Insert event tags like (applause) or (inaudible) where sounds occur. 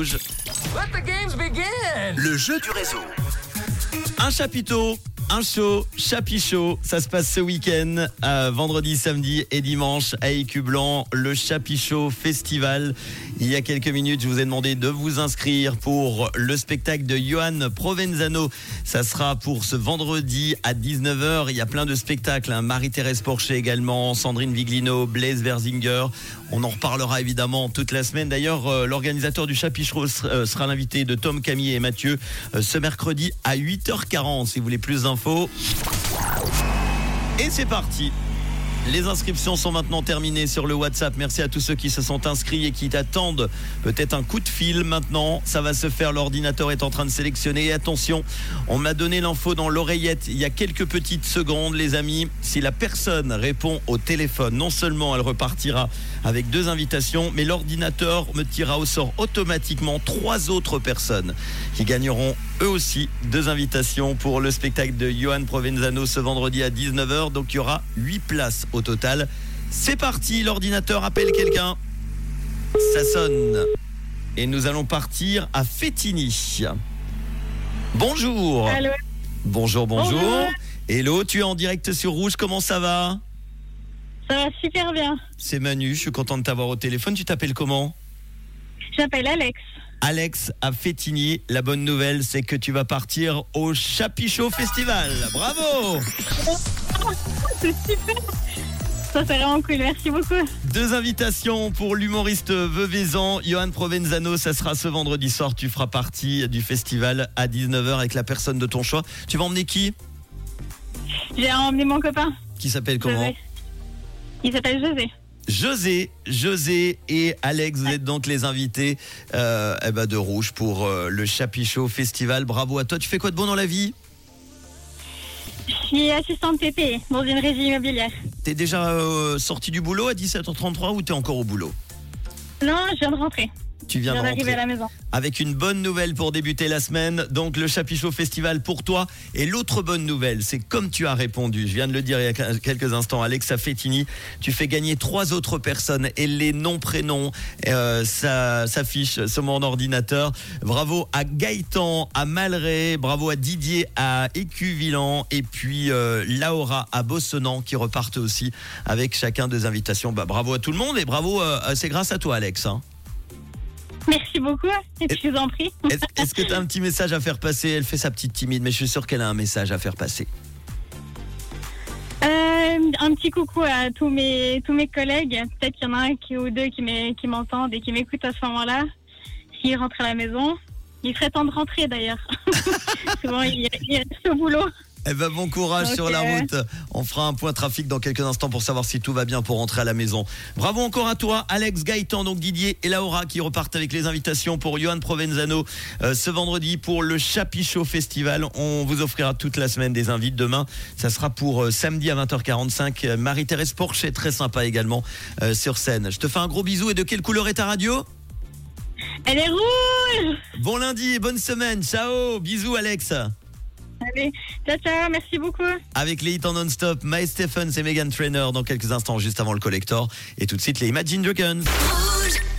Rouge. Le jeu du réseau. Un chapiteau, un show, chapichot. Ça se passe ce week-end, euh, vendredi, samedi et dimanche à Écublanc, le Chapichot Festival. Il y a quelques minutes, je vous ai demandé de vous inscrire pour le spectacle de Johan Provenzano. Ça sera pour ce vendredi à 19h. Il y a plein de spectacles. hein. Marie-Thérèse Porcher également, Sandrine Viglino, Blaise Verzinger. On en reparlera évidemment toute la semaine. D'ailleurs, euh, l'organisateur du Chapichot sera, euh, sera l'invité de Tom, Camille et Mathieu euh, ce mercredi à 8h40 si vous voulez plus d'infos. Et c'est parti. Les inscriptions sont maintenant terminées sur le WhatsApp. Merci à tous ceux qui se sont inscrits et qui attendent peut-être un coup de fil maintenant. Ça va se faire. L'ordinateur est en train de sélectionner. Et attention, on m'a donné l'info dans l'oreillette il y a quelques petites secondes, les amis. Si la personne répond au téléphone, non seulement elle repartira avec deux invitations, mais l'ordinateur me tirera au sort automatiquement trois autres personnes qui gagneront eux aussi deux invitations pour le spectacle de Johan Provenzano ce vendredi à 19h. Donc il y aura 8 places au total. C'est parti, l'ordinateur appelle quelqu'un. Ça sonne. Et nous allons partir à Fétigny. Bonjour. Allô Bonjour, bonjour. Bonjour. Hello, tu es en direct sur Rouge, comment ça va? Ça va super bien. C'est Manu, je suis content de t'avoir au téléphone. Tu t'appelles comment? Je m'appelle Alex. Alex à Fétigny. La bonne nouvelle, c'est que tu vas partir au Chapichot Festival. Bravo C'est super. Ça c'est vraiment cool. Merci beaucoup. Deux invitations pour l'humoriste Veuvezan, Johan Provenzano. Ça sera ce vendredi soir. Tu feras partie du festival à 19h avec la personne de ton choix. Tu vas emmener qui? J'ai emmené mon copain. Qui s'appelle comment? José. Il s'appelle José. José, José et Alex, vous êtes donc les invités euh, eh ben, de Rouge pour euh, le Chapichot Festival. Bravo à toi. Tu fais quoi de bon dans la vie? Je suis assistante TP dans une régie immobilière. T'es déjà euh, sorti du boulot à 17h33 ou t'es encore au boulot? Non, je viens de rentrer. Tu viens de d'arriver rentrer. à la maison. Avec une bonne nouvelle pour débuter la semaine, donc le Chapichot Festival pour toi. Et l'autre bonne nouvelle, c'est comme tu as répondu, je viens de le dire il y a quelques instants, Alexa Fettini, tu fais gagner trois autres personnes et les noms, prénoms euh, ça s'affiche sur mon ordinateur. Bravo à Gaëtan, à Malray, bravo à Didier, à Écuvillan et puis euh, Laura à Bossenan qui repartent aussi avec chacun des invitations. Bah, bravo à tout le monde et bravo, euh, c'est grâce à toi Alex. hein. Merci beaucoup. Et je vous en prie. Est-ce que tu as un petit message à faire passer? Elle fait sa petite timide, mais je suis sûr qu'elle a un message à faire passer. Euh, un petit coucou à tous mes tous mes collègues. Peut-être qu'il y en a un qui, ou deux qui m'entendent et qui m'écoutent à ce moment-là. S'ils rentrent à la maison. Il serait temps de rentrer d'ailleurs. (laughs) Souvent il y a, il y a ce boulot. Eh ben bon courage sur la route. On fera un point trafic dans quelques instants pour savoir si tout va bien pour rentrer à la maison. Bravo encore à toi, Alex Gaëtan, donc Didier et Laura qui repartent avec les invitations pour Johan Provenzano euh, ce vendredi pour le Chapichot Festival. On vous offrira toute la semaine des invites demain. Ça sera pour euh, samedi à 20h45. Euh, Marie-Thérèse Porcher, très sympa également euh, sur scène. Je te fais un gros bisou et de quelle couleur est ta radio? Elle est rouge. Bon lundi et bonne semaine. Ciao. Bisous Alex. Allez, ciao ciao. Merci beaucoup. Avec les hits en non-stop, Mae Stephens et Megan Trainer dans quelques instants juste avant le collector. Et tout de suite les Imagine Dragons. Rouge.